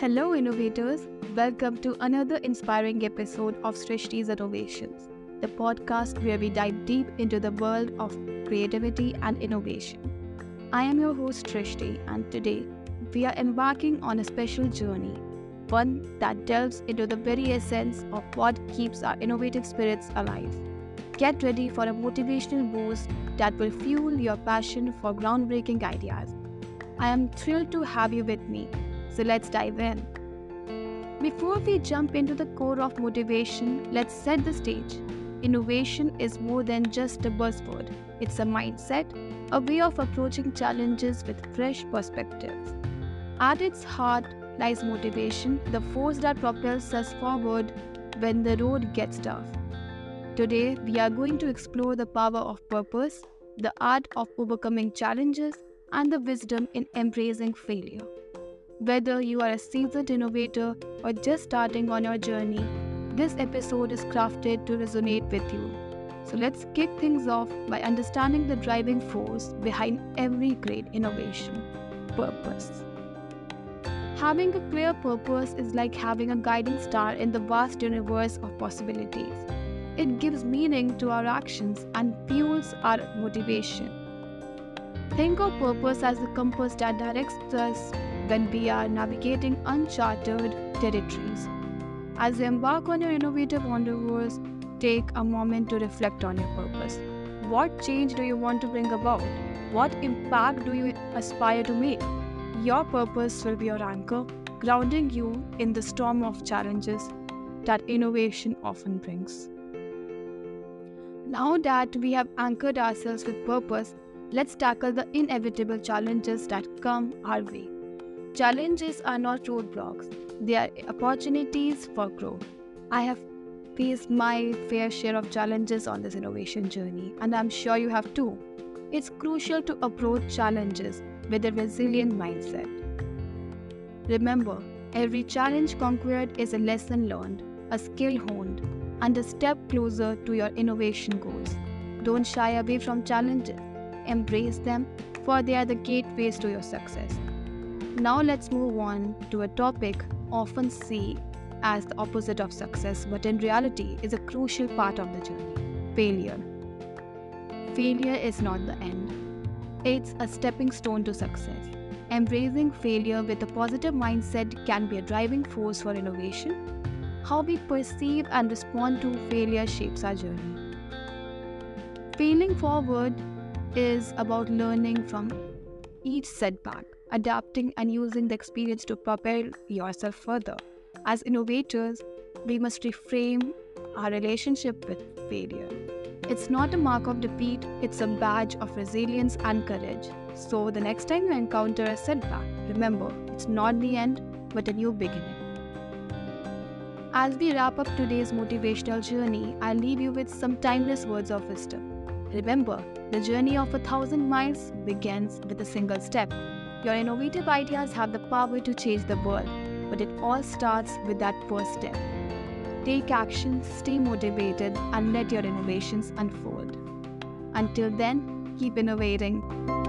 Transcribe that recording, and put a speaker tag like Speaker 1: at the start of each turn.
Speaker 1: Hello, innovators. Welcome to another inspiring episode of Srishti's Innovations, the podcast where we dive deep into the world of creativity and innovation. I am your host, Srishti, and today we are embarking on a special journey, one that delves into the very essence of what keeps our innovative spirits alive. Get ready for a motivational boost that will fuel your passion for groundbreaking ideas. I am thrilled to have you with me so let's dive in. Before we jump into the core of motivation, let's set the stage. Innovation is more than just a buzzword, it's a mindset, a way of approaching challenges with fresh perspectives. At its heart lies motivation, the force that propels us forward when the road gets tough. Today, we are going to explore the power of purpose, the art of overcoming challenges, and the wisdom in embracing failure. Whether you are a seasoned innovator or just starting on your journey, this episode is crafted to resonate with you. So let's kick things off by understanding the driving force behind every great innovation purpose. Having a clear purpose is like having a guiding star in the vast universe of possibilities. It gives meaning to our actions and fuels our motivation. Think of purpose as the compass that directs us when we are navigating uncharted territories. As you embark on your innovative wanderers, take a moment to reflect on your purpose. What change do you want to bring about? What impact do you aspire to make? Your purpose will be your anchor, grounding you in the storm of challenges that innovation often brings. Now that we have anchored ourselves with purpose, let's tackle the inevitable challenges that come our way. Challenges are not roadblocks, they are opportunities for growth. I have faced my fair share of challenges on this innovation journey, and I'm sure you have too. It's crucial to approach challenges with a resilient mindset. Remember, every challenge conquered is a lesson learned, a skill honed, and a step closer to your innovation goals. Don't shy away from challenges, embrace them, for they are the gateways to your success. Now let's move on to a topic often seen as the opposite of success, but in reality is a crucial part of the journey failure. Failure is not the end, it's a stepping stone to success. Embracing failure with a positive mindset can be a driving force for innovation. How we perceive and respond to failure shapes our journey. Failing forward is about learning from each setback adapting and using the experience to propel yourself further. As innovators, we must reframe our relationship with failure. It's not a mark of defeat, it's a badge of resilience and courage. So, the next time you encounter a setback, remember it's not the end, but a new beginning. As we wrap up today's motivational journey, I'll leave you with some timeless words of wisdom. Remember, the journey of a thousand miles begins with a single step. Your innovative ideas have the power to change the world, but it all starts with that first step. Take action, stay motivated, and let your innovations unfold. Until then, keep innovating.